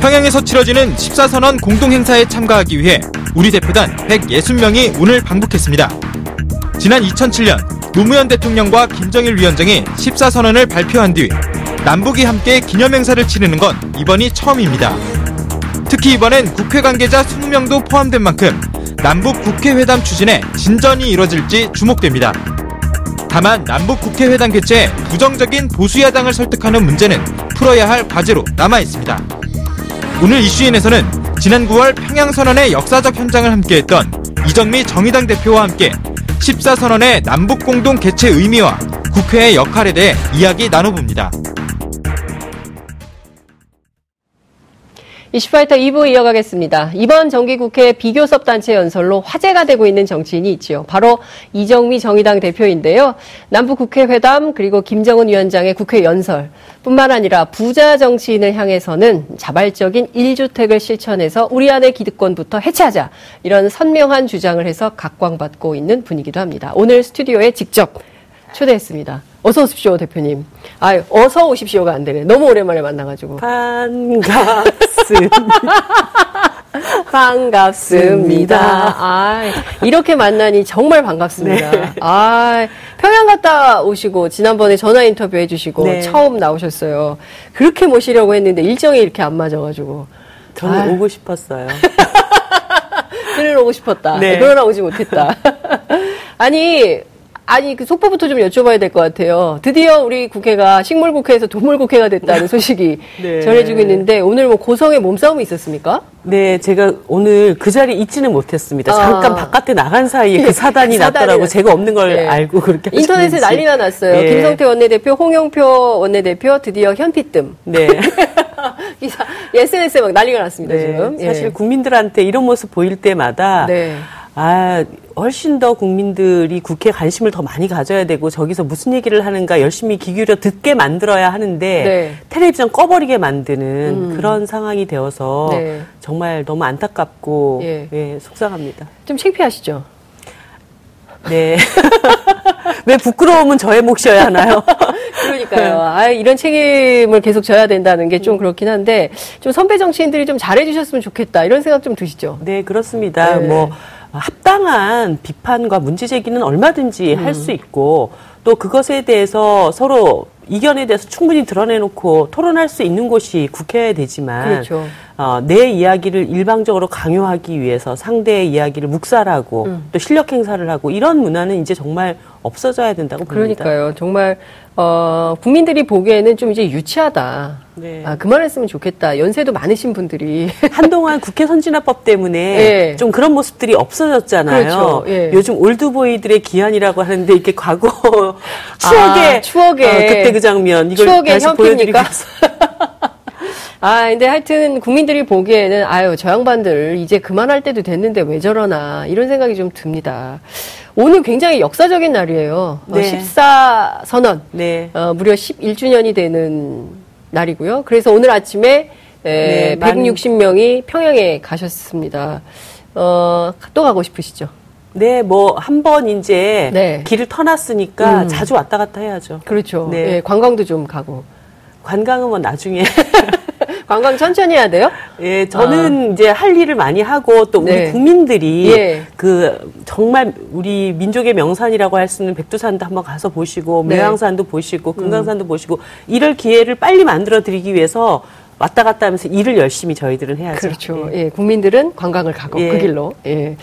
평양에서 치러지는 14선언 공동행사에 참가하기 위해 우리 대표단 160명이 오늘 방북했습니다. 지난 2007년 노무현 대통령과 김정일 위원장이 14선언을 발표한 뒤 남북이 함께 기념행사를 치르는 건 이번이 처음입니다. 특히 이번엔 국회 관계자 20명도 포함된 만큼 남북 국회회담 추진에 진전이 이뤄질지 주목됩니다. 다만 남북 국회회담 개최에 부정적인 보수야당을 설득하는 문제는 풀어야 할 과제로 남아 있습니다. 오늘 이슈인에서는 지난 9월 평양선언의 역사적 현장을 함께했던 이정미 정의당 대표와 함께 14선언의 남북 공동 개최 의미와 국회의 역할에 대해 이야기 나눠봅니다. 이슈파이터 2부 이어가겠습니다. 이번 정기국회 비교섭 단체 연설로 화제가 되고 있는 정치인이 있지요. 바로 이정미 정의당 대표인데요. 남북국회 회담 그리고 김정은 위원장의 국회 연설 뿐만 아니라 부자 정치인을 향해서는 자발적인 1주택을 실천해서 우리 안의 기득권부터 해체하자 이런 선명한 주장을 해서 각광받고 있는 분위기도 합니다. 오늘 스튜디오에 직접 초대했습니다. 어서 오십시오, 대표님. 아유, 어서 오십시오가 안 되네. 너무 오랜만에 만나가지고. 반갑습니다. 반갑습니다. 아, 이렇게 만나니 정말 반갑습니다. 네. 아, 평양 갔다 오시고 지난번에 전화 인터뷰 해주시고 네. 처음 나오셨어요. 그렇게 모시려고 했는데 일정이 이렇게 안 맞아가지고 저는 아유. 오고 싶었어요. 그늘 오고 싶었다. 네. 그러나 오지 못했다. 아니. 아니 그 속보부터 좀 여쭤봐야 될 것 같아요. 드디어 우리 국회가 식물 국회에서 동물 국회가 됐다는 소식이 네. 전해지고 있는데 오늘 뭐 고성의 몸싸움이 있었습니까? 네, 제가 오늘 그 자리에 있지는 못했습니다. 아. 잠깐 바깥에 나간 사이에 그 사단이 그 사단이 났더라고. 났- 제가 없는 걸 네. 알고 그렇게 인터넷에. 난리가 났어요. 예. 김성태 원내대표, 홍영표 원내대표 드디어 현피뜸. 네. 기사 SNS에 막 난리가 났습니다 네. 지금. 예. 사실 국민들한테 이런 모습 보일 때마다 네. 아, 훨씬 더 국민들이 국회에 관심을 더 많이 가져야 되고 저기서 무슨 얘기를 하는가 열심히 귀 기울여 듣게 만들어야 하는데 네. 음. 텔레비전 꺼버리게 만드는 그런 상황이 되어서 네. 정말 너무 안타깝고 예. 예, 속상합니다. 좀 창피하시죠? 네. 왜 부끄러움은 저의 몫이어야 하나요? 그러니까요. 아, 이런 책임을 계속 져야 된다는 게 좀 그렇긴 한데 좀 선배 정치인들이 좀 잘해주셨으면 좋겠다 이런 생각 좀 드시죠? 네, 그렇습니다. 네. 뭐 합당한 비판과 문제 제기는 얼마든지 음. 할수 있고 또 그것에 대해서 서로 이견에 대해서 충분히 드러내놓고 토론할 수 있는 곳이 국회여야 되지만 그렇죠. 어, 내 이야기를 일방적으로 강요하기 위해서 상대의 이야기를 묵살하고 음. 또 실력 행사를 하고 이런 문화는 이제 정말 없어져야 된다고 봅니다. 그러니까요. 정말 어, 국민들이 보기에는 좀 이제 유치하다. 네. 아, 그만했으면 좋겠다. 연세도 많으신 분들이 한동안 국회 선진화법 때문에 예. 좀 그런 모습들이 없어졌잖아요. 그렇죠. 예. 요즘 올드보이들의 기한이라고 하는데 이렇게 과거 추억의 아, 추억의 어, 그때 그 장면 이걸 추억의 다시 현피입니까? 아, 근데 하여튼 국민들이 보기에는 아유, 저 양반들 이제 그만할 때도 됐는데 왜 저러나 이런 생각이 좀 듭니다. 오늘 굉장히 역사적인 날이에요. 어, 네. 14 선언. 네. 어, 무려 11주년이 되는 날이고요. 그래서 오늘 아침에 에, 네, 만- 160명이 평양에 가셨습니다. 어, 또 가고 싶으시죠? 네, 뭐 한 번 이제 네. 길을 터놨으니까 음. 자주 왔다 갔다 해야죠. 그렇죠. 네. 예, 관광도 좀 가고. 관광은 뭐 나중에 관광 천천히 해야 돼요? 예, 저는 이제 할 일을 많이 하고 또 우리 아. 네. 국민들이 예. 그 정말 우리 민족의 명산이라고 할 수 있는 백두산도 한번 가서 보시고 네. 음. 매왕산도 보시고 금강산도 보시고 이럴 기회를 빨리 만들어 드리기 위해서 왔다 갔다 하면서 일을 열심히 저희들은 해야죠. 그렇죠. 예. 예, 국민들은 관광을 가고 예. 그 길로. 예.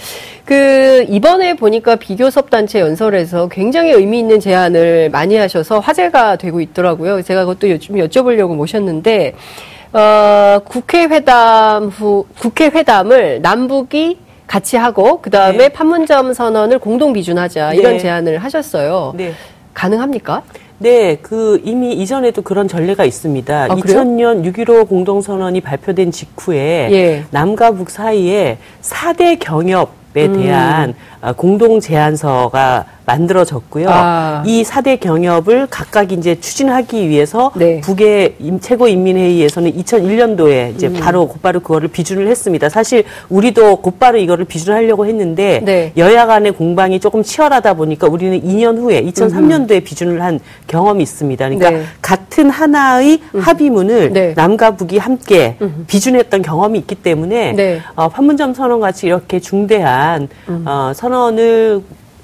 그 이번에 보니까 비교섭 단체 연설에서 굉장히 의미 있는 제안을 많이 하셔서 화제가 되고 있더라고요. 제가 그것도 여, 좀 여쭤보려고 모셨는데 어, 국회 회담 후 국회 회담을 남북이 같이 하고 그 다음에 네. 판문점 선언을 공동 비준하자 이런 네. 제안을 하셨어요. 네. 가능합니까? 네, 그 이미 이전에도 그런 전례가 있습니다. 아, 그래요? 2000년 6.15 공동선언이 발표된 직후에 예. 남과 북 사이에 4대 경협에 음. 대한 아, 공동 제안서가 만들어졌고요. 아. 이 4대 경협을 각각 이제 추진하기 위해서 네. 북의 임- 최고 인민회의에서는 2001년도에 이제 바로 곧바로 그거를 비준을 했습니다. 사실 우리도 곧바로 이거를 비준하려고 했는데 네. 여야 간의 공방이 조금 치열하다 보니까 우리는 2년 후에 2003년도에 비준을 한 경험이 있습니다. 그러니까 네. 같은 하나의 합의문을 네. 남과 북이 함께 비준했던 경험이 있기 때문에 네. 어, 판문점 선언 같이 이렇게 중대한 음. 어, 선 언을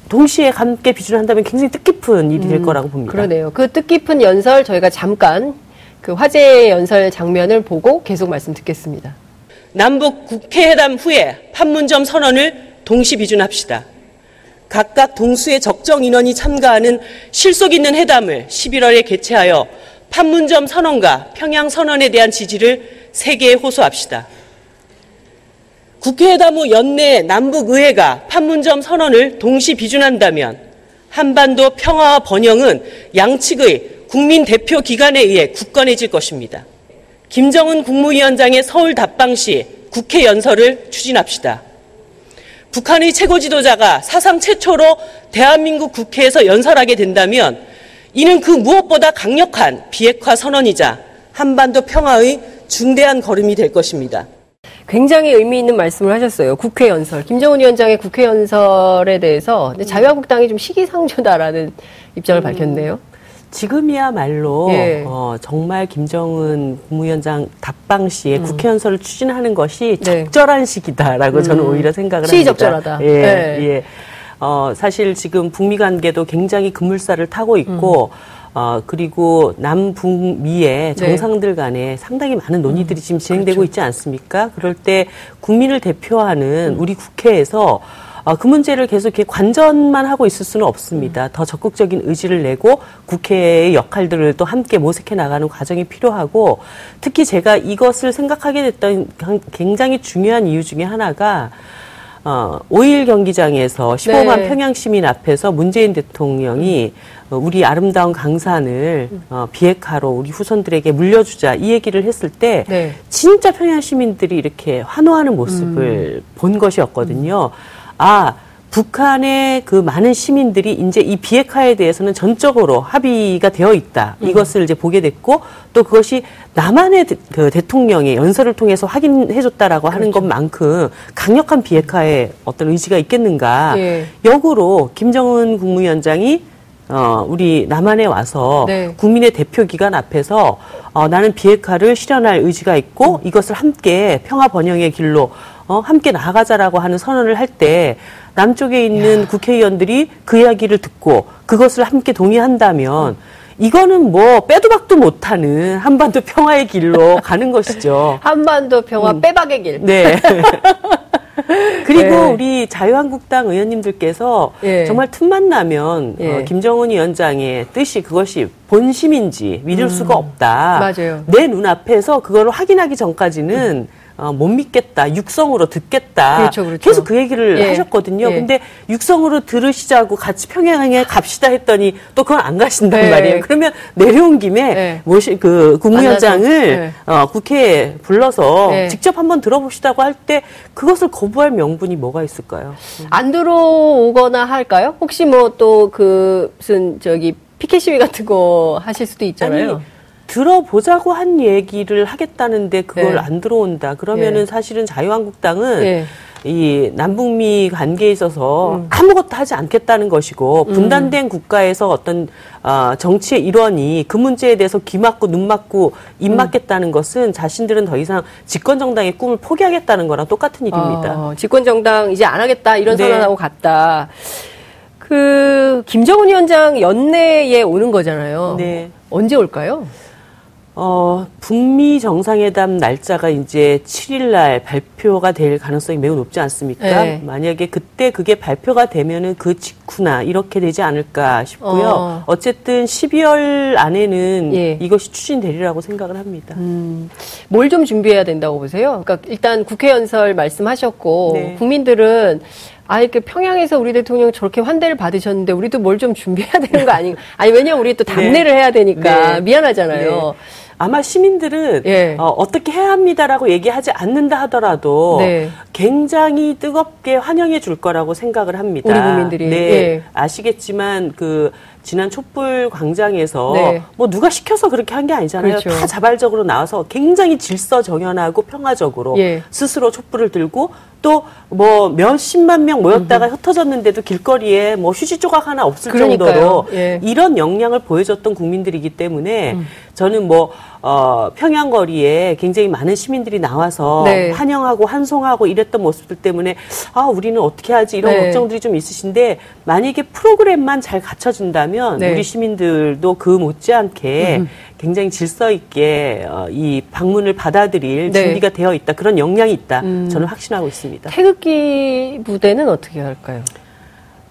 동시에 함께 비준한다면 굉장히 뜻깊은 일이 될 거라고 봅니다. 음, 그러네요. 그 뜻깊은 연설 저희가 잠깐 그 화제의 연설 장면을 보고 계속 말씀 듣겠습니다. 남북 국회회담 후에 판문점 선언을 동시 비준합시다. 각각 동수의 적정 인원이 참가하는 실속 있는 회담을 11월에 개최하여 판문점 선언과 평양 선언에 대한 지지를 세계에 호소합시다. 국회회담 후 연내 남북의회가 판문점 선언을 동시 비준한다면 한반도 평화와 번영은 양측의 국민 대표 기관에 의해 굳건해질 것입니다. 김정은 국무위원장의 서울 답방 시 국회 연설을 추진합시다. 북한의 최고 지도자가 사상 최초로 대한민국 국회에서 연설하게 된다면 이는 그 무엇보다 강력한 비핵화 선언이자 한반도 평화의 중대한 걸음이 될 것입니다. 굉장히 의미 있는 말씀을 하셨어요. 국회 연설. 김정은 위원장의 국회 연설에 대해서 근데 자유한국당이 좀 시기상조다라는 입장을 밝혔네요. 지금이야말로 예. 어, 정말 김정은 국무위원장 답방 시에 국회 연설을 추진하는 것이 음. 네. 적절한 시기다라고 저는 오히려 생각을. 합니다. 예, 네. 예. 어, 사실 지금 북미 관계도 굉장히 급물살을 타고 있고 어, 그리고 남북미의 네. 정상들 간에 상당히 많은 논의들이 지금 진행되고 그렇죠. 있지 않습니까? 그럴 때 국민을 음. 대표하는 우리 국회에서 어, 그 문제를 계속 이렇게 관전만 하고 있을 수는 없습니다. 더 적극적인 의지를 내고 국회의 역할들을 또 함께 모색해 나가는 과정이 필요하고 특히 제가 이것을 생각하게 됐던 강- 굉장히 중요한 이유 중에 하나가 어, 5일 경기장에서 15만 네. 평양 시민 앞에서 문재인 대통령이 어, 우리 아름다운 강산을 어, 비핵화로 우리 후손들에게 물려주자 이 얘기를 했을 때 네. 진짜 평양 시민들이 이렇게 환호하는 모습을 본 것이었거든요. 아, 북한의 그 많은 시민들이 이제 이 비핵화에 대해서는 전적으로 합의가 되어 있다. 이것을 이제 보게 됐고 또 그것이 남한의 대- 그 대통령의 연설을 통해서 확인해줬다라고 하는 것만큼 강력한 비핵화의 어떤 의지가 있겠는가. 예. 역으로 김정은 국무위원장이 어, 우리 남한에 와서 네. 국민의 대표 기관 앞에서 어, 나는 비핵화를 실현할 의지가 있고 이것을 함께 평화 번영의 길로 어, 함께 나아가자라고 하는 선언을 할 때 남쪽에 있는 국회의원들이 그 이야기를 듣고 그것을 함께 동의한다면 이거는 뭐 빼도 박도 못하는 한반도 평화의 길로 가는 것이죠. 한반도 평화 빼박의 길. 네. 그리고 네. 우리 자유한국당 의원님들께서 예. 정말 틈만 나면 예. 어, 김정은 위원장의 뜻이 그것이 본심인지 믿을 수가 없다. 음. 맞아요. 내 눈앞에서 그걸 확인하기 전까지는 어, 못 믿겠다. 육성으로 듣겠다. 그렇죠, 그렇죠. 계속 그 얘기를 예. 하셨거든요. 예. 근데 육성으로 들으시자고 같이 평양에 갑시다 했더니 또 그건 안 가신단 네. 말이에요. 그러면 내려온 김에 네. 모시 그 국무위원장을 네. 어, 국회에 불러서 네. 직접 한번 들어보시다고 할 때 그것을 거부할 명분이 뭐가 있을까요? 안 들어오거나 할까요? 혹시 뭐 또 그 무슨 저기 피켓 시위 같은 거 하실 수도 있잖아요. 아니, 들어보자고 한 얘기를 하겠다는데 그걸 네. 안 들어온다. 그러면은 예. 사실은 자유한국당은 예. 이 남북미 관계에 있어서 아무것도 하지 않겠다는 것이고 분단된 국가에서 어떤 어, 정치의 일원이 그 문제에 대해서 귀 막고 눈 막고 입 막겠다는 것은 자신들은 더 이상 집권 정당의 꿈을 포기하겠다는 거랑 똑같은 일입니다. 어, 집권 정당 이제 안 하겠다 이런 네. 선언하고 갔다. 그 김정은 위원장 연내에 오는 거잖아요. 네. 언제 올까요? 어, 북미 정상회담 날짜가 이제 7일 날 발표가 될 가능성이 매우 높지 않습니까? 네. 만약에 그때 그게 발표가 되면은 그 직후나 이렇게 되지 않을까 싶고요. 어. 어. 쨌든 12월 안에는 예. 이것이 추진되리라고 생각을 합니다. 뭘좀 준비해야 된다고 보세요? 그러니까 일단 국회 연설 말씀하셨고 네. 국민들은 아 이렇게 평양에서 우리 대통령 저렇게 환대를 받으셨는데 우리도 뭘 좀 준비해야 되는 거 아닌가? 아니 왜냐면 우리 또 답례를 해야 되니까 네. 미안하잖아요. 네. 아마 시민들은 예. 어, 떻게 해야 합니다라고 얘기하지 않는다 하더라도 네. 굉장히 뜨겁게 환영해 줄 거라고 생각을 합니다. 우리 국민들이. 네. 예. 아시겠지만 그 지난 촛불 광장에서 네. 뭐 누가 시켜서 그렇게 한 게 아니잖아요. 그렇죠. 다 자발적으로 나와서 굉장히 질서 정연하고 평화적으로 예. 스스로 촛불을 들고 또 뭐 몇십만 명 모였다가 흩어졌는데도 길거리에 뭐 휴지 조각 하나 없을 그러니까요. 정도로 예. 이런 역량을 보여줬던 국민들이기 때문에 음. 저는 뭐 어, 평양 거리에 굉장히 많은 시민들이 나와서 네. 환영하고 환송하고 이랬던 모습들 때문에 아 우리는 어떻게 하지 이런 네. 걱정들이 좀 있으신데 만약에 프로그램만 잘 갖춰진다면 네. 음. 우리 시민들도 그 못지않게 굉장히 질서 있게 어, 이 방문을 받아들일 네. 음. 준비가 되어 있다 그런 역량이 있다 저는 확신하고 있습니다. 태극기 부대는 어떻게 할까요?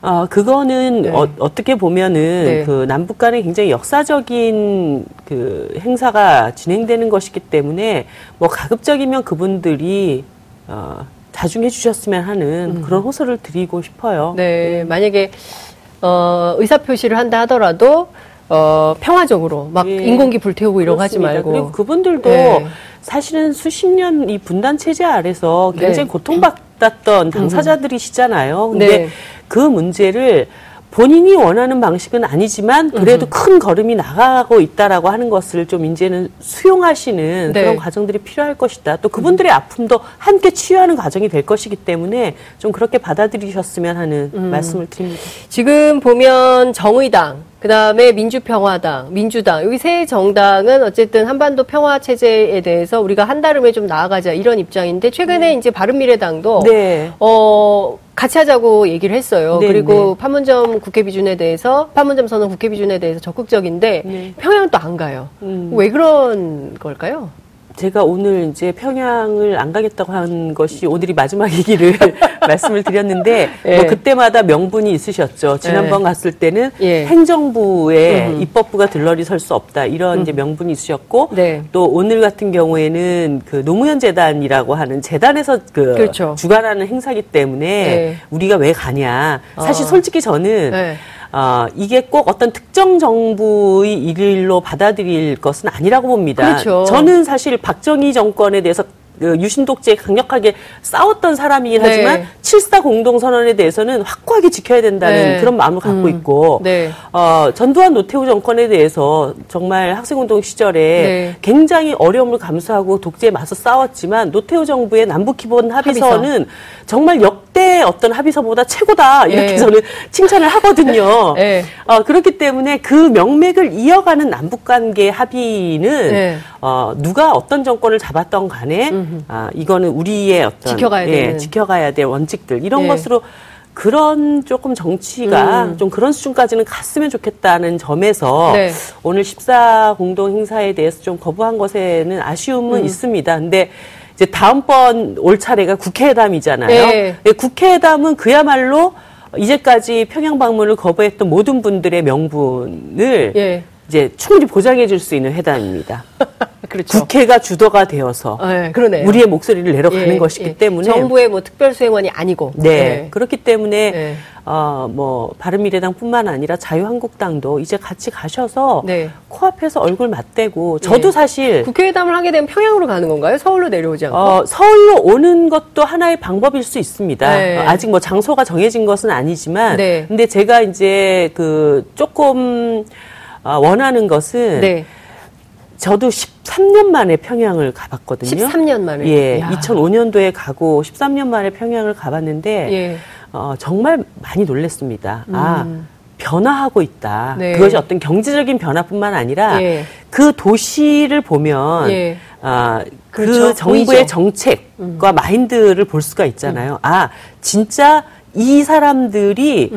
어, 그거는 네. 어, 어떻게 보면은 네. 그 남북 간에 굉장히 역사적인 그 행사가 진행되는 것이기 때문에 뭐 가급적이면 그분들이 어, 자중해 주셨으면 하는 그런 호소를 드리고 싶어요. 음. 네, 만약에 어, 의사 표시를 한다 하더라도 어, 평화적으로 막 예. 인공기 불태우고 이러고 하지 그렇습니다. 말고 그리고 그분들도 네. 사실은 수십 년 이 분단 체제 아래서 굉장히 네. 음. 고통받았던 당사자들이시잖아요. 근데 네. 그 문제를 본인이 원하는 방식은 아니지만 그래도 큰 걸음이 나가고 있다라고 하는 것을 좀 이제는 수용하시는 네. 그런 과정들이 필요할 것이다. 또 그분들의 아픔도 함께 치유하는 과정이 될 것이기 때문에 좀 그렇게 받아들이셨으면 하는 음. 말씀을 드립니다. 지금 보면 정의당, 그 다음에 민주평화당, 민주당 여기 세 정당은 어쨌든 한반도 평화 체제에 대해서 우리가 한다름에 좀 나아가자 이런 입장인데 최근에 이제 바른미래당도 네. 어 같이 하자고 얘기를 했어요. 네, 그리고 네. 판문점 국회 비준에 대해서 판문점 선언 국회 비준에 대해서 적극적인데 네. 평양은 또안 가요. 음. 왜 그런 걸까요? 제가 오늘 이제 평양을 안 가겠다고 한 것이 오늘이 마지막이기를 말씀을 드렸는데 예. 뭐 그때마다 명분이 있으셨죠. 지난번 예. 갔을 때는 예. 행정부에 음. 입법부가 들러리 설 수 없다 이런 이제 명분이 있으셨고 네. 또 오늘 같은 경우에는 그 노무현 재단이라고 하는 재단에서 그 그렇죠. 주관하는 행사기 때문에 네. 우리가 왜 가냐. 사실 아. 솔직히 저는 네. 어, 이게 꼭 어떤 특정 정부의 일로 받아들일 것은 아니라고 봅니다. 그렇죠. 저는 사실 박정희 정권에 대해서 그 유신 독재에 강력하게 싸웠던 사람이긴 네. 하지만 7.4 공동선언에 대해서는 확고하게 지켜야 된다는 네. 그런 마음을 갖고 음. 있고 네. 어, 전두환 노태우 정권에 대해서 정말 학생운동 시절에 네. 굉장히 어려움을 감수하고 독재에 맞서 싸웠지만 노태우 정부의 남북 기본 합의서는 정말 역대 어떤 합의서보다 최고다 이렇게 예. 저는 칭찬을 하거든요. 예. 어, 그렇기 때문에 그 명맥을 이어가는 남북 관계 합의는 네. 어, 누가 어떤 정권을 잡았던 간에 아, 이거는 우리의 어떤 지켜가야 예, 되는. 지켜가야 될 원칙들 이런 예. 것으로 그런 조금 정치가 음. 좀 그런 수준까지는 갔으면 좋겠다는 점에서 네. 오늘 14 공동 행사에 대해서 좀 거부한 것에는 아쉬움은 음. 있습니다. 근데 이제 다음번 올 차례가 국회회담이잖아요. 네. 예, 국회회담은 그야말로 이제까지 평양 방문을 거부했던 모든 분들의 명분을 예. 이제 충분히 보장해 줄 수 있는 회담입니다. 그렇죠. 국회가 주도가 되어서 네. 우리의 목소리를 내려가는 예, 것이기 예. 때문에 정부의 뭐 특별수행원이 아니고 네. 예. 그렇기 때문에 네. 어, 뭐 바른미래당뿐만 아니라 자유한국당도 이제 같이 가셔서 네. 코앞에서 얼굴 맞대고 저도 예. 사실 국회의담을 하게 되면 평양으로 가는 건가요? 서울로 내려오지 않고? 어, 서울로 오는 것도 하나의 방법일 수 있습니다. 네. 어, 아직 뭐 장소가 정해진 것은 아니지만, 네. 근데 제가 이제 그 조금 어, 원하는 것은 네. 저도 13년 만에 평양을 가봤거든요. 13년 만에. 예, 야. 2005년도에 가고 13년 만에 평양을 가봤는데 예. 어, 정말 많이 놀랐습니다. 아, 음. 변화하고 있다. 네. 그것이 어떤 경제적인 변화뿐만 아니라 예. 그 도시를 보면 예. 아, 그 그렇죠. 정부의 보이죠. 음. 정책과 마인드를 볼 수가 있잖아요. 아, 진짜 이 사람들이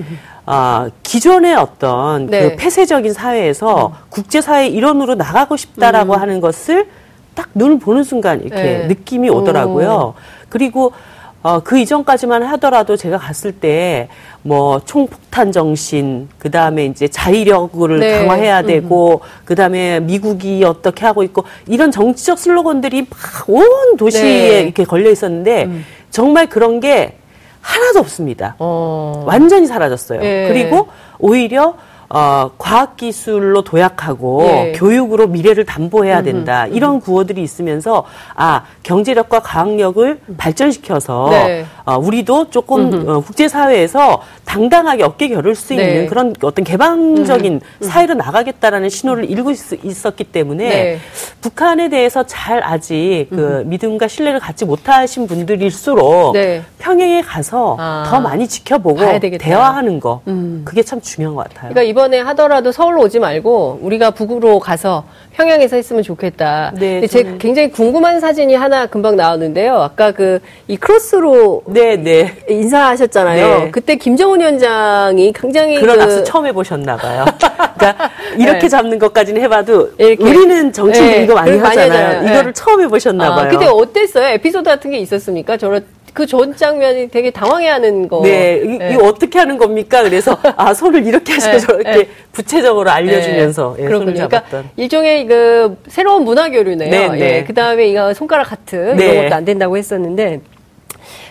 아, 기존의 어떤 네. 음. 그 폐쇄적인 사회에서 국제사회 일원으로 나가고 싶다라고 하는 것을 딱 눈을 보는 순간 이렇게 네. 느낌이 오더라고요. 그리고 어, 그 이전까지만 하더라도 제가 갔을 때, 뭐, 총폭탄 정신, 그 다음에 이제 자위력을 네. 강화해야 되고, 그 다음에 미국이 어떻게 하고 있고, 이런 정치적 슬로건들이 막 온 도시에 네. 이렇게 걸려 있었는데, 정말 그런 게 하나도 없습니다. 어. 완전히 사라졌어요. 예. 그리고 오히려 어, 과학기술로 도약하고 예. 교육으로 미래를 담보해야 된다. 이런 구호들이 있으면서 아, 경제력과 과학력을 발전시켜서 네. 어, 우리도 조금 어, 국제사회에서 당당하게 어깨 겨룰 수 있는 네. 그런 어떤 개방적인 사회로 나가겠다라는 신호를 읽고 있, 었기 때문에 네. 북한에 대해서 잘 아직 그 믿음과 신뢰를 갖지 못하신 분들일수록 네. 평양에 가서 아. 더 많이 지켜보고. 대화하는 거 그게 참 중요한 것 같아요. 그러니까 이번에 하더라도 서울로 오지 말고 우리가 북으로 가서 평양에서 했으면 좋겠다. 네, 근데 제 저는- 굉장히 궁금한 사진이 하나 금방 나오는데요. 아까 그 이 크로스로 네, 네. 인사하셨잖아요. 네. 그때 김정은 위원장이 굉장히 그런 그 악수 처음 해보셨나 봐요. 그러니까 이렇게 네. 잡는 것까지는 해봐도 이렇게. 우리는 정치인 네, 이거 많이 그걸 많이 하잖아요. 하잖아요. 이거를 네. 처음 해보셨나 아, 봐요. 그때 어땠어요? 에피소드 같은 게 있었습니까? 저는 그 전 장면이 되게 당황해하는 거. 네, 이, 네. 이거 어떻게 하는 겁니까? 그래서 아 손을 이렇게 하시고 네, 저렇게 네. 구체적으로 알려주면서 네, 예. 손을 그러니까 잡았던. 일종의 그 새로운 문화 교류네요. 네, 네. 예, 그 다음에 이거 손가락 하트 네. 이런 것도 안 된다고 했었는데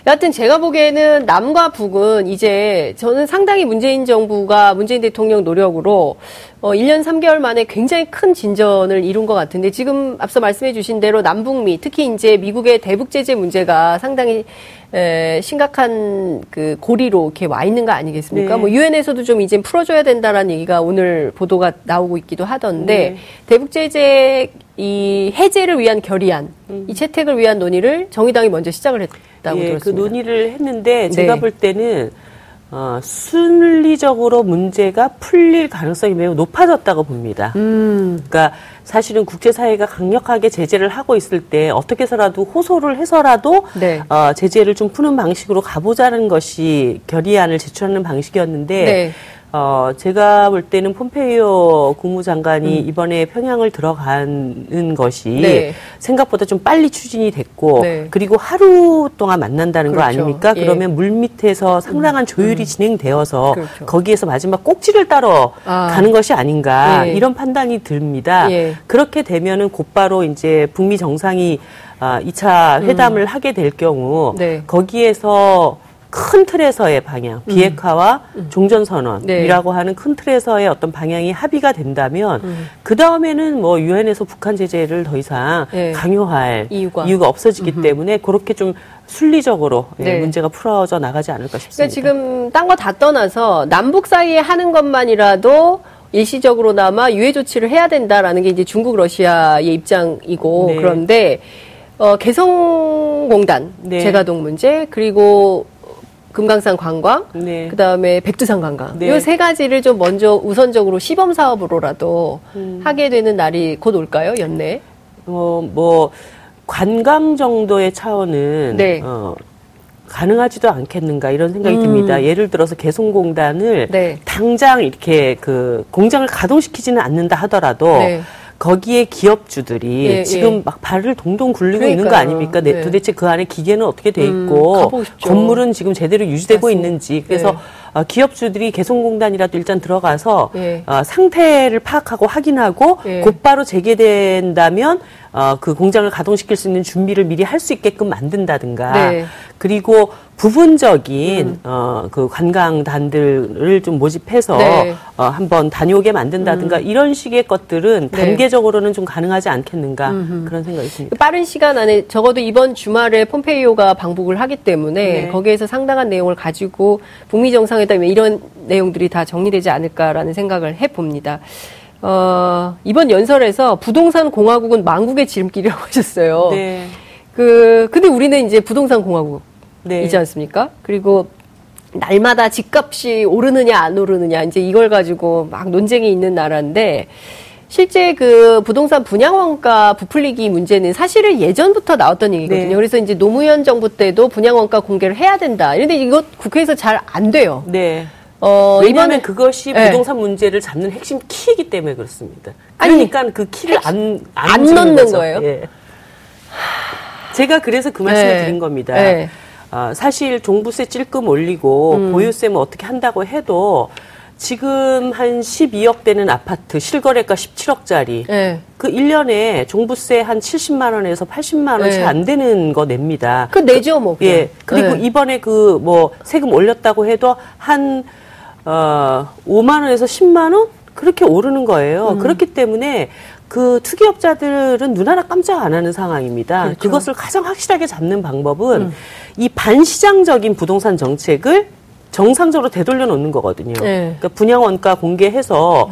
여하튼 제가 보기에는 남과 북은 이제 저는 상당히 문재인 정부가 문재인 대통령 노력으로 어 1년 3개월 만에 굉장히 큰 진전을 이룬 것 같은데 지금 앞서 말씀해 주신 대로 남북미 특히 이제 미국의 대북 제재 문제가 상당히 에, 심각한 그 고리로 이렇게 와 있는 거 아니겠습니까? 네. 뭐 유엔에서도 좀 이제 풀어줘야 된다라는 얘기가 오늘 보도가 나오고 있기도 하던데 네. 대북 제재 이 해제를 위한 결의안, 이 채택을 위한 논의를 정의당이 먼저 시작을 했다고 예, 그 들었습니다. 논의를 했는데 제가 네. 볼 때는 어, 순리적으로 문제가 풀릴 가능성이 매우 높아졌다고 봅니다. 음. 그러니까 사실은 국제사회가 강력하게 제재를 하고 있을 때 어떻게 해서라도 호소를 해서라도 네. 어, 제재를 좀 푸는 방식으로 가보자는 것이 결의안을 제출하는 방식이었는데 네. 어, 제가 볼 때는 폼페이오 국무장관이 음. 이번에 평양을 들어가는 것이 네. 생각보다 좀 빨리 추진이 됐고 네. 그리고 하루 동안 만난다는 거 그렇죠. 아닙니까? 예. 그러면 물 밑에서 상당한 조율이 진행되어서 그렇죠. 거기에서 마지막 꼭지를 따러 아. 가는 것이 아닌가 예. 이런 판단이 듭니다. 예. 그렇게 되면은 곧바로 이제 북미 정상이 아, 2차 회담을 하게 될 경우 음. 네. 거기에서 큰 틀에서의 방향, 비핵화와 종전선언이라고 네. 하는 큰 틀에서의 어떤 방향이 합의가 된다면 음. 그 다음에는 뭐 유엔에서 북한 제재를 더 이상 네. 강요할 이유가. 없어지기 때문에 그렇게 좀 순리적으로 예, 네. 문제가 풀어져 나가지 않을까 싶습니다. 그러니까 지금 딴 거 다 떠나서 남북 사이에 하는 것만이라도 일시적으로나마 유해 조치를 해야 된다라는 게 이제 중국 러시아의 입장이고 네. 그런데 어, 개성공단 네. 재가동 문제 그리고 금강산 관광 네. 그 다음에 백두산 관광 네. 이세 가지를 좀 먼저 우선적으로 시범 사업으로라도 음. 하게 되는 날이 곧 올까요 연내? 어, 뭐 관광 정도의 차원은 네. 어, 가능하지도 않겠는가 이런 생각이 음. 듭니다. 예를 들어서 개성공단을 네. 당장 이렇게 그 공장을 가동시키지는 않는다 하더라도 네. 거기에 기업주들이 예, 지금 예. 막 발을 동동 굴리고 있는 거 그러니까요. 아닙니까? 네, 네. 도대체 그 안에 기계는 어떻게 돼 음, 있고 싶죠. 건물은 지금 제대로 유지되고 맞습니다. 있는지 그래서 네. 어, 기업주들이 개성공단이라도 일단 들어가서 예. 어, 상태를 파악하고 확인하고 예. 곧바로 재개된다면 어, 그 공장을 가동시킬 수 있는 준비를 미리 할 수 있게끔 만든다든가 네. 그리고 부분적인 어, 그 관광단들을 좀 모집해서 네. 어, 한번 다녀오게 만든다든가 이런 식의 것들은 네. 단계적으로는 좀 가능하지 않겠는가 그런 생각이 듭니다. 빠른 시간 안에 적어도 이번 주말에 폼페이오가 방북을 하기 때문에 네. 거기에서 상당한 내용을 가지고 북미 정상회담에 이런 내용들이 다 정리되지 않을까라는 생각을 해봅니다. 어, 이번 연설에서 부동산 공화국은 망국의 지름길이라고 하셨어요. 네. 그 근데 우리는 이제 부동산 공화국이지 네. 않습니까? 그리고 날마다 집값이 오르느냐 안 오르느냐 이제 이걸 가지고 막 논쟁이 있는 나라인데 실제 그 부동산 분양 원가 부풀리기 문제는 사실은 예전부터 나왔던 얘기거든요. 네. 그래서 이제 노무현 정부 때도 분양 원가 공개를 해야 된다. 그런데 이거 국회에서 잘 안 돼요. 네. 어, 왜냐하면 그것이 네. 부동산 문제를 잡는 핵심 키이기 때문에 그렇습니다. 아니, 그러니까 그 키를 안, 안, 안 넣는 거죠. 거예요? 예. 제가 그래서 그 말씀을 네. 드린 겁니다. 네. 아, 사실 종부세 찔끔 올리고 음. 보유세 뭐 어떻게 한다고 해도 지금 한 12억 되는 아파트 실거래가 17억짜리 네. 그 1년에 종부세 한 70만 원에서 80만 원채 네. 안 되는 거 냅니다. 그 내죠 뭐. 예. 그리고 네. 이번에 그 뭐 세금 올렸다고 해도 한 어, 5만 원에서 10만 원 그렇게 오르는 거예요. 음. 그렇기 때문에 그 투기업자들은 눈 하나 깜짝 안 하는 상황입니다. 그렇죠. 음. 그것을 가장 확실하게 잡는 방법은 이 반시장적인 부동산 정책을 정상적으로 되돌려 놓는 거거든요. 네. 그러니까 분양 원가 공개해서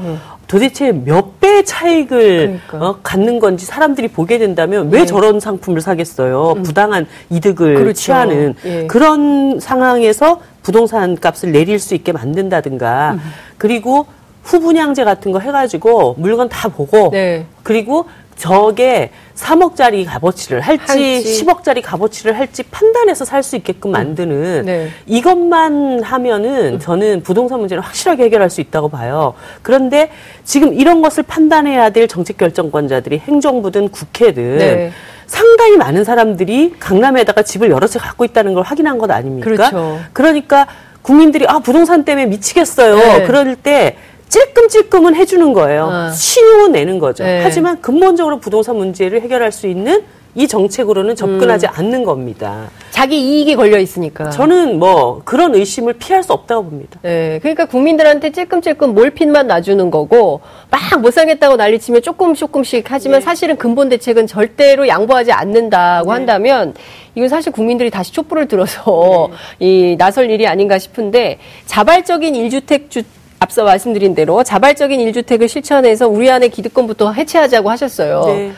도대체 몇 배의 차익을 그러니까. 어, 갖는 건지 사람들이 보게 된다면 왜 네. 저런 상품을 사겠어요? 부당한 이득을 그렇죠. 취하는 예. 그런 상황에서 부동산 값을 내릴 수 있게 만든다든가 그리고 후분양제 같은 거 해가지고 물건 다 보고 네. 그리고 저게 3억짜리 값어치를 할지, 할지. 10억짜리 값어치를 할지 판단해서 살 수 있게끔 만드는 네. 이것만 하면은 저는 부동산 문제를 확실하게 해결할 수 있다고 봐요. 그런데 지금 이런 것을 판단해야 될 정책 결정권자들이 행정부든 국회든 네. 상당히 많은 사람들이 강남에다가 집을 여러 채 갖고 있다는 걸 확인한 것 아닙니까? 그렇죠. 그러니까 국민들이 아 부동산 때문에 미치겠어요. 네. 그럴 때 찔끔찔끔은 해주는 거예요. 아. 신용은 내는 거죠. 네. 하지만 근본적으로 부동산 문제를 해결할 수 있는 이 정책으로는 접근하지 음. 않는 겁니다. 자기 이익이 걸려 있으니까. 저는 뭐 그런 의심을 피할 수 없다고 봅니다. 네, 그러니까 국민들한테 찔끔찔끔 몰핀만 놔주는 거고 막 못 살겠다고 난리치면 조금 조금씩 하지만 사실은 근본 대책은 절대로 양보하지 않는다고 한다면 이건 사실 국민들이 다시 촛불을 들어서 이 나설 일이 아닌가 싶은데 자발적인 일주택 주 앞서 말씀드린 대로 자발적인 일주택을 실천해서 우리 안에 기득권부터 해체하자고 하셨어요. 네.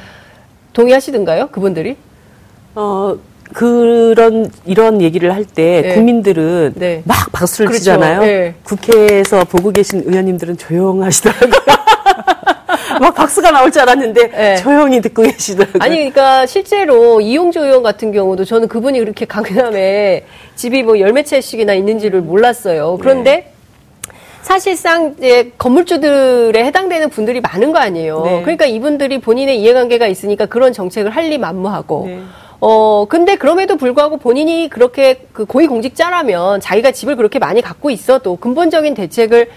동의하시던가요? 그분들이? 어, 그런, 이런 얘기를 할때 네. 국민들은 네. 막 박수를 그렇죠. 치잖아요. 네. 국회에서 보고 계신 의원님들은 조용하시더라고요. 막 박수가 나올 줄 알았는데 네. 조용히 듣고 계시더라고요. 아니 그러니까 실제로 이용조 의원 같은 경우도 저는 그분이 그렇게 강남에 집이 뭐 열매 채씩이나 있는지를 몰랐어요. 그런데 사실상 이제 건물주들에 해당되는 분들이 많은 거 아니에요. 네. 그러니까 이분들이 본인의 이해관계가 있으니까 그런 정책을 할리 만무하고. 네. 어, 근데 그럼에도 불구하고 본인이 그렇게 그 고위공직자라면 자기가 집을 그렇게 많이 갖고 있어도 근본적인 대책을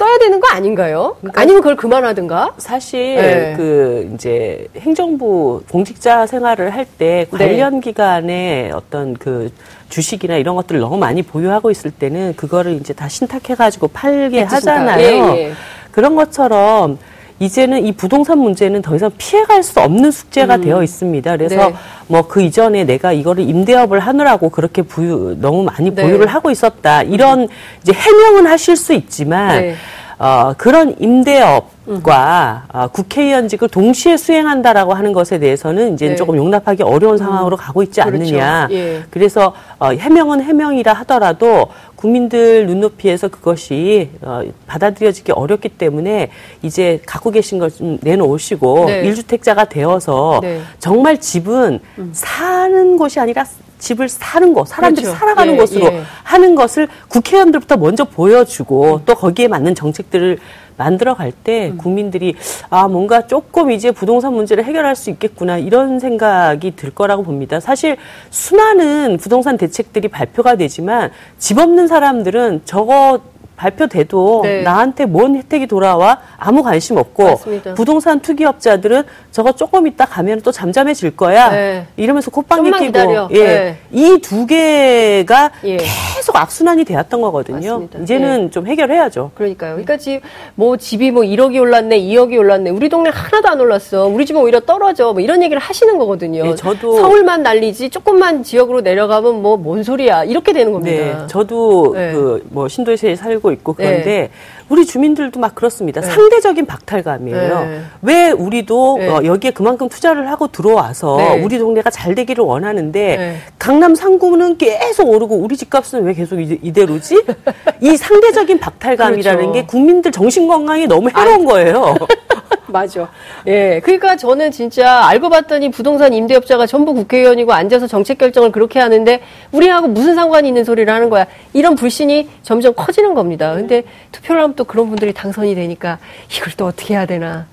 써야 되는 거 아닌가요? 아니면 그걸 그만하든가? 사실 네. 그 이제 행정부 공직자 생활을 할때 네. 관련 기관의 어떤 그 주식이나 이런 것들을 너무 많이 보유하고 있을 때는 그거를 이제 다 신탁해 가지고 팔게 하잖아요. 예, 예. 그런 것처럼 이제는 이 부동산 문제는 더 이상 피해갈 수 없는 숙제가 되어 있습니다. 그래서 네. 뭐그 이전에 내가 이거를 임대업을 하느라고 그렇게 부유 너무 많이 네. 보유를 하고 있었다. 이런 이제 해명은 하실 수 있지만 네. 어, 그런 임대업 과 어, 국회의원직을 동시에 수행한다라고 하는 것에 대해서는 이제 네. 조금 용납하기 어려운 상황으로 가고 있지 그렇죠. 않느냐. 예. 그래서 어, 해명은 해명이라 하더라도 국민들 눈높이에서 그것이 어, 받아들여지기 어렵기 때문에 이제 갖고 계신 걸 좀 내놓으시고 네. 일주택자가 되어서 네. 정말 집은 사는 곳이 아니라 집을 사는 곳, 사람들이 그렇죠. 살아가는 예, 곳으로 예. 하는 것을 국회의원들부터 먼저 보여주고 또 거기에 맞는 정책들을 만들어 갈때 국민들이 아 뭔가 조금 이제 부동산 문제를 해결할 수 있겠구나 이런 생각이 들 거라고 봅니다. 사실 수많은 부동산 대책들이 발표가 되지만 집 없는 사람들은 저거 발표돼도 네. 나한테 뭔 혜택이 돌아와 아무 관심 없고 맞습니다. 부동산 투기업자들은 저거 조금 있다 가면 또 잠잠해질 거야 네. 이러면서 콧방귀 끼고. 예. 네. 이두 개가 예. 계속 악순환이 되었던 거거든요. 맞습니다. 이제는 좀 해결해야죠. 그러니까요. 그러니까 집, 뭐 집이 뭐 1억이 올랐네, 2억이 올랐네. 우리 동네 하나도 안 올랐어. 우리 집은 오히려 떨어져. 뭐 이런 얘기를 하시는 거거든요. 네, 저도- 서울만 난리지 조금만 지역으로 내려가면 뭐 뭔 소리야. 이렇게 되는 겁니다. 네, 저도 네. 그뭐 신도시에 살고 있고 그런데 네. 우리 주민들도 막 그렇습니다. 상대적인 박탈감이에요. 네. 왜 우리도 네. 어, 여기에 그만큼 투자를 하고 들어와서 네. 우리 동네가 잘 되기를 원하는데 네. 강남 상구는 계속 오르고 우리 집값은 왜 계속 이대-? 이 상대적인 박탈감이라는 그렇죠. 게 국민들 정신 건강에 너무 해로운 거예요. 맞아. 예. 그러니까 저는 진짜 알고 봤더니 부동산 임대업자가 전부 국회의원이고 앉아서 정책 결정을 그렇게 하는데 우리하고 무슨 상관이 있는 소리를 하는 거야. 이런 불신이 점점 커지는 겁니다. 근데 투표를 하면 또 그런 분들이 당선이 되니까 이걸 또 어떻게 해야 되나.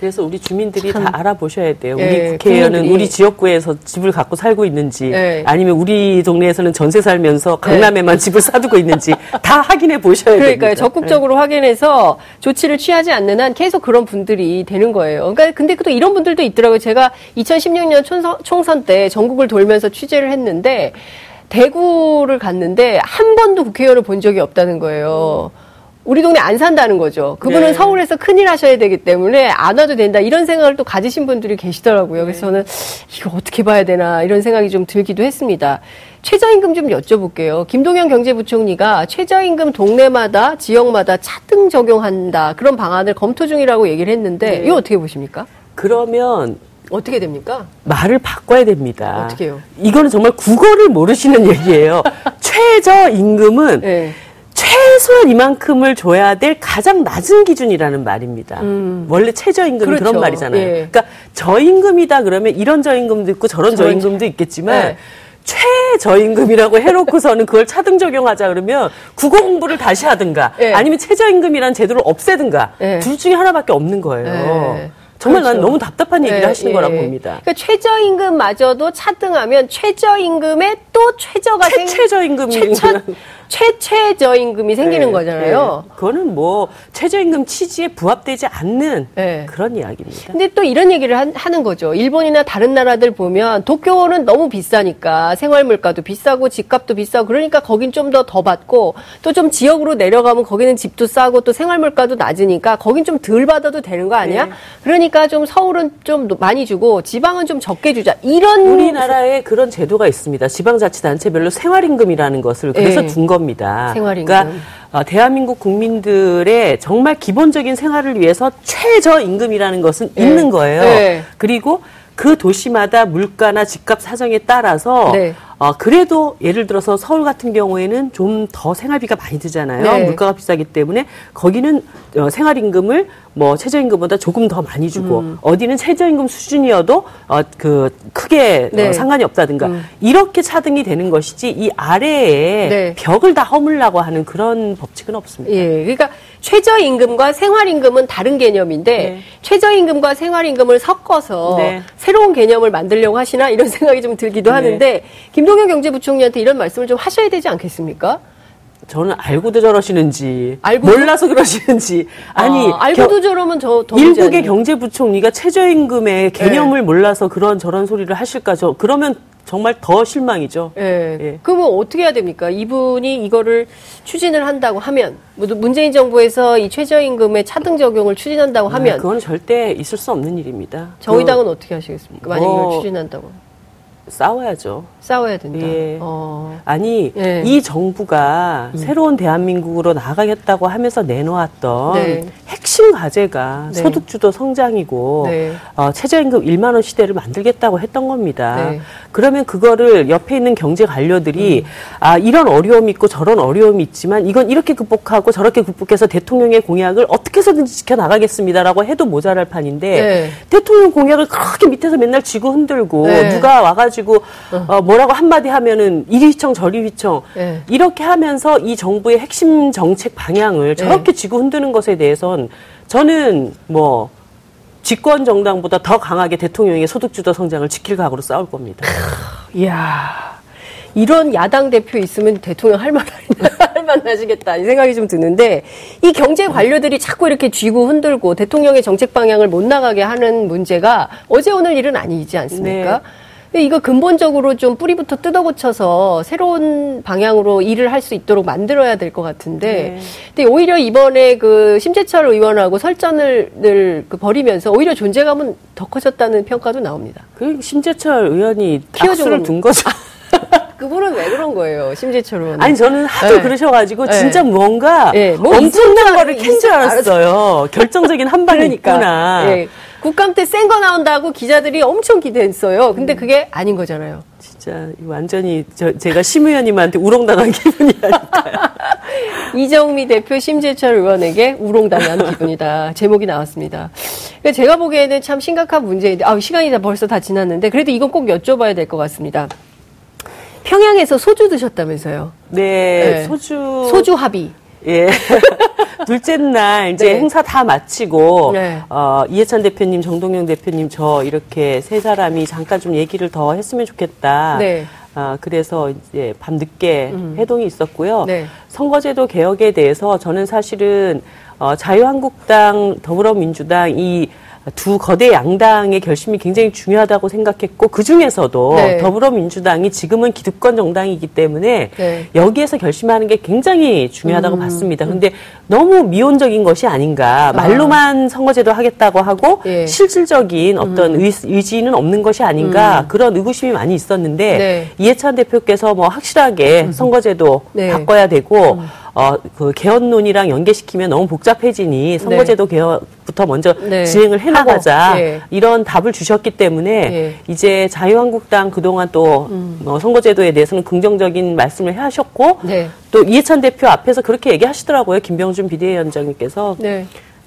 그래서 우리 주민들이 참. 다 알아보셔야 돼요. 예, 우리 국회의원은 국민들이. 우리 지역구에서 집을 갖고 살고 있는지, 예. 아니면 우리 동네에서는 전세 살면서 강남에만 집을 사두고 있는지 다 확인해 보셔야 돼요. 그러니까요. 적극적으로 확인해서 조치를 취하지 않는 한 계속 그런 분들이 되는 거예요. 그러니까 근데 또 이런 분들도 있더라고요. 제가 2016년 총선, 총선 때 전국을 돌면서 취재를 했는데 대구를 갔는데 한 번도 국회의원을 본 적이 없다는 거예요. 우리 동네 안 산다는 거죠. 그분은 네. 서울에서 큰일 하셔야 되기 때문에 안 와도 된다. 이런 생각을 또 가지신 분들이 계시더라고요. 그래서 저는 이거 어떻게 봐야 되나 이런 생각이 좀 들기도 했습니다. 최저임금 좀 여쭤볼게요. 김동연 경제부총리가 최저임금 동네마다 지역마다 차등 적용한다. 그런 방안을 검토 중이라고 얘기를 했는데 네. 이거 어떻게 보십니까? 그러면 어떻게 됩니까? 말을 바꿔야 됩니다. 어떻게 해요? 이거는 정말 국어를 모르시는 얘기예요. 최저임금은 네. 최소한 이만큼을 줘야 될 가장 낮은 기준이라는 말입니다. 원래 최저임금이 그 음. 그렇죠. 런 말이잖아요. 예. 그러니까 저임금이다 그러면 이런 저임금도 있고 저런 저임금도 있겠지만 네. 최저임금이라고 해놓고서는 그걸 차등 적용하자 그러면 국어 공부를 다시 하든가 예. 아니면 최저임금이라는 제도를 없애든가 예. 둘 중에 하나밖에 없는 거예요. 예. 정말 난 그렇죠. 너무 답답한 얘기를 예, 하시는 예. 거라고 봅니다. 그러니까 최저임금마저도 차등하면 최저임금에 또 최저가 생 최최저임금이 최처 최최저임금이 생기는 네, 거잖아요. 네. 그거는 뭐 최저임금 취지에 부합되지 않는 네. 그런 이야기입니다. 근데 또 이런 얘기를 한- 하는 거죠. 일본이나 다른 나라들 보면 도쿄는 너무 비싸니까 생활 물가도 비싸고 집값도 비싸고 그러니까 거긴 좀 더더 받고 또 좀 지역으로 내려가면 거기는 집도 싸고 또 생활 물가도 낮으니까 거긴 좀 덜 받아도 되는 거 아니야? 네. 그러니까 좀 서울은 좀 많이 주고 지방은 좀 적게 주자. 이런 우리나라에 그런 제도가 있습니다. 지방자치단체별로 생활임금이라는 것을 그래서 네. 둔 겁니다. 생활임금. 그러니까 어, 대한민국 국민들의 정말 기본적인 생활을 위해서 최저 임금이라는 것은 네. 있는 거예요. 네. 그리고 그 도시마다 물가나 집값 사정에 따라서 네. 어, 그래도 예를 들어서 서울 같은 경우에는 좀 더 생활비가 많이 들잖아요. 네. 물가가 비싸기 때문에 거기는 어, 생활임금을 뭐 최저임금보다 조금 더 많이 주고 음. 어디는 최저임금 수준이어도 어, 그 크게 네. 어, 상관이 없다든가 이렇게 차등이 되는 것이지 이 아래에 네. 벽을 다 허물라고 하는 그런 법칙은 없습니다. 예, 그러니까 최저임금과 생활임금은 다른 개념인데 네. 최저임금과 생활임금을 섞어서 네. 새로운 개념을 만들려고 하시나 이런 생각이 좀 들기도 네. 하는데 김 동연 경제부총리한테 이런 말씀을 좀 하셔야 되지 않겠습니까? 저는 알고도 저러시는지 알고도? 몰라서 그러시는지 아니 아, 알고도 겨- 저러면 저 일국의? 경제부총리가 최저임금의 개념을 몰라서 그런 저런 소리를 하실까 저 그러면 정말 더 실망이죠. 예. 예. 그러면 어떻게 해야 됩니까? 이분이 이거를 추진을 한다고 하면 뭐 문재인 정부에서 이 최저임금의 차등 적용을 추진한다고 하면 아, 그건 절대 있을 수 없는 일입니다. 정의당은 어떻게 하시겠습니까? 만약 어, 이걸 추진한다고 그 싸워야죠. 싸워야 된다. 예. 어. 아니 예. 음. 이 정부가 새로운 대한민국으로 나가겠다고 하면서 내놓았던 네. 핵심 과제가 네. 소득주도 성장이고 네. 어, 최저임금 1만 원 시대를 만들겠다고 했던 겁니다. 네. 그러면 그거를 옆에 있는 경제 관료들이 음. 아 이런 어려움이 있고 저런 어려움이 있지만 이건 이렇게 극복하고 저렇게 극복해서 대통령의 공약을 어떻게 해서든지 지켜 나가겠습니다라고 해도 모자랄 판인데 네. 대통령 공약을 그렇게 밑에서 맨날 쥐고 흔들고 네. 누가 와가지고 어, 뭐라고 한마디 하면은 이리 휘청 저리 휘청 네. 이렇게 하면서 이 정부의 핵심 정책 방향을 저렇게 쥐고 흔드는 것에 대해선 저는 뭐 집권 정당보다 더 강하게 대통령의 소득주도 성장을 지킬 각오로 싸울 겁니다. 이야, 이런 야당 대표 있으면 대통령 할 말, 할만 나시겠다. 이 생각이 좀 드는데, 이 경제 관료들이 자꾸 이렇게 쥐고 흔들고 대통령의 정책 방향을 못 나가게 하는 문제가 어제 오늘 일은 아니지 않습니까? 네. 근데 이거 근본적으로 좀 뿌리부터 뜯어고쳐서 새로운 방향으로 일을 할 수 있도록 만들어야 될 것 같은데, 네. 근데 오히려 이번에 그 심재철 의원하고 설전을 늘그 벌이면서 오히려 존재감은 더 커졌다는 평가도 나옵니다. 그 심재철 의원이 겁니다. 둔 거죠. 그분은 왜 그런 거예요, 심재철 의원? 아니 저는 하도 네. 그러셔가지고 네. 진짜 뭔가 네, 뭐 엄청난 거를 줄캔줄 알았- 알았어요. 결정적인 한 방이 있구나. 예. 국감 때 센 거 나온다고 기자들이 엄청 기대했어요. 근데 그게 아닌 거잖아요. 진짜 완전히 저, 제가 심 의원님한테 우롱당한 기분이 아닐까요? 이정미 대표 심재철 의원에게 우롱당한 기분이다. 제목이 나왔습니다. 그러니까 제가 보기에는 참 심각한 문제인데, 아, 시간이 다 벌써 다 지났는데, 그래도 이건 꼭 여쭤봐야 될 것 같습니다. 평양에서 소주 드셨다면서요? 네, 네. 소주 소주 합의. 예. 둘째 날 이제 네. 행사 다 마치고 네. 어, 이해찬 대표님, 정동영 대표님 저 이렇게 세 사람이 잠깐 좀 얘기를 더 했으면 좋겠다. 네. 음. 아, 그래서 이제 밤 늦게 회동이 있었고요. 네. 선거제도 개혁에 대해서 저는 사실은 어, 자유한국당, 더불어민주당 이 두 거대 양당의 결심이 굉장히 중요하다고 생각했고 그 중에서도 네. 더불어민주당이 지금은 기득권 정당이기 때문에 네. 여기에서 결심하는 게 굉장히 중요하다고 음, 봤습니다. 근데 너무 미온적인 것이 아닌가. 말로만 선거제도 하겠다고 하고 아. 예. 실질적인 어떤 의, 의지는 없는 것이 아닌가 그런 의구심이 많이 있었는데 음. 네. 음. 이해찬 대표께서 뭐 확실하게 선거제도 네. 바꿔야 되고 어, 그 개헌론이랑 연계시키면 너무 복잡해지니 선거제도 개헌부터 먼저 네. 진행을 해나가자 예. 이런 답을 주셨기 때문에 예. 이제 자유한국당 그동안 또 어, 선거제도에 대해서는 긍정적인 말씀을 하셨고 네. 또 이해찬 대표 앞에서 그렇게 얘기하시더라고요. 김병준 비대위원장님께서 네.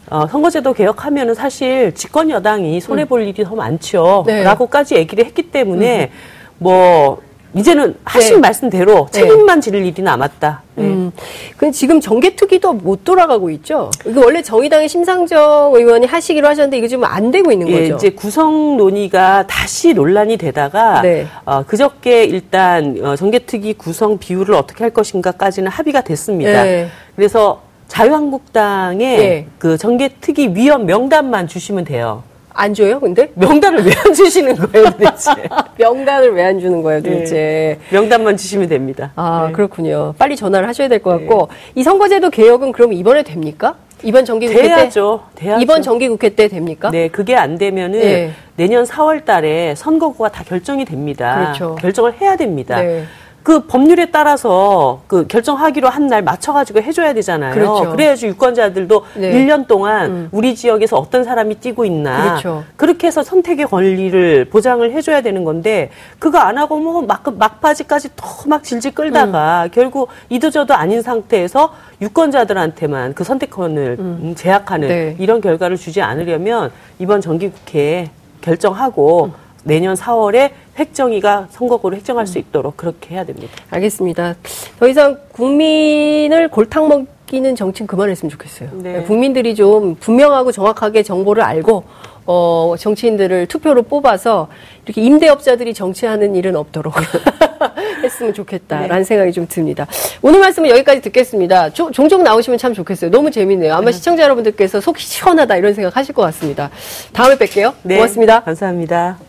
어, 선거제도 개혁하면은 사실 집권 여당이 손해 볼 일이 더 많죠. 네. 라고까지 얘기를 했기 때문에 뭐 이제는 하신 네. 말씀대로 네. 책임만 지를 일이 남았다. 네. 음. 그 지금 정개특위도 못 돌아가고 있죠. 이거 원래 정의당의 심상정 의원이 하시기로 하셨는데 이거 지금 안 되고 있는 예, 거죠. 이제 구성 논의가 다시 논란이 되다가 네. 어, 그저께 일단 어, 정개특위 구성 비율을 어떻게 할 것인가까지는 합의가 됐습니다. 네. 그래서 자유한국당에 네. 그 정개특위 위원 명단만 주시면 돼요. 안 줘요, 근데? 명단을 왜 안 주시는 거예요, 도대체? 명단을 왜 안 주는 거예요, 도대체? 명단만 주시면 됩니다. 아, 네. 그렇군요. 빨리 전화를 하셔야 될 것 같고 이 선거제도 개혁은 그럼 이번에 됩니까? 이번 정기국회 돼야죠. 때 돼야죠. 이번 정기국회 때 됩니까? 네, 그게 안 되면은 네. 내년 4월 달에 선거구가 다 결정이 됩니다. 그렇죠. 결정을 해야 됩니다. 네. 그 법률에 따라서 그 결정하기로 한 날 맞춰가지고 해줘야 되잖아요. 그렇죠. 래야지 유권자들도 네. 1년 동안 우리 지역에서 어떤 사람이 뛰고 있나. 그렇죠. 그렇게 해서 선택의 권리를 보장을 해줘야 되는 건데 그거 안 하고 뭐 막, 막바지까지 더 막 질질 끌다가 음. 결국 이도저도 아닌 상태에서 유권자들한테만 그 선택권을 음, 제약하는 네. 이런 결과를 주지 않으려면 이번 정기국회에 결정하고 내년 4월에 획정위가 선거구를 획정할 수 있도록 그렇게 해야 됩니다. 알겠습니다. 더 이상 국민을 골탕 먹이는 정치는 그만했으면 좋겠어요. 네. 국민들이 좀 분명하고 정확하게 정보를 알고 어, 정치인들을 투표로 뽑아서 이렇게 임대업자들이 정치하는 일은 없도록 했으면 좋겠다라는 생각이 좀 듭니다. 오늘 말씀은 여기까지 듣겠습니다. 조- 종종 나오시면 참 좋겠어요. 너무 재밌네요. 아마 시청자 여러분들께서 속이 시원하다 이런 생각 하실 것 같습니다. 다음에 뵐게요. 고맙습니다. 감사합니다.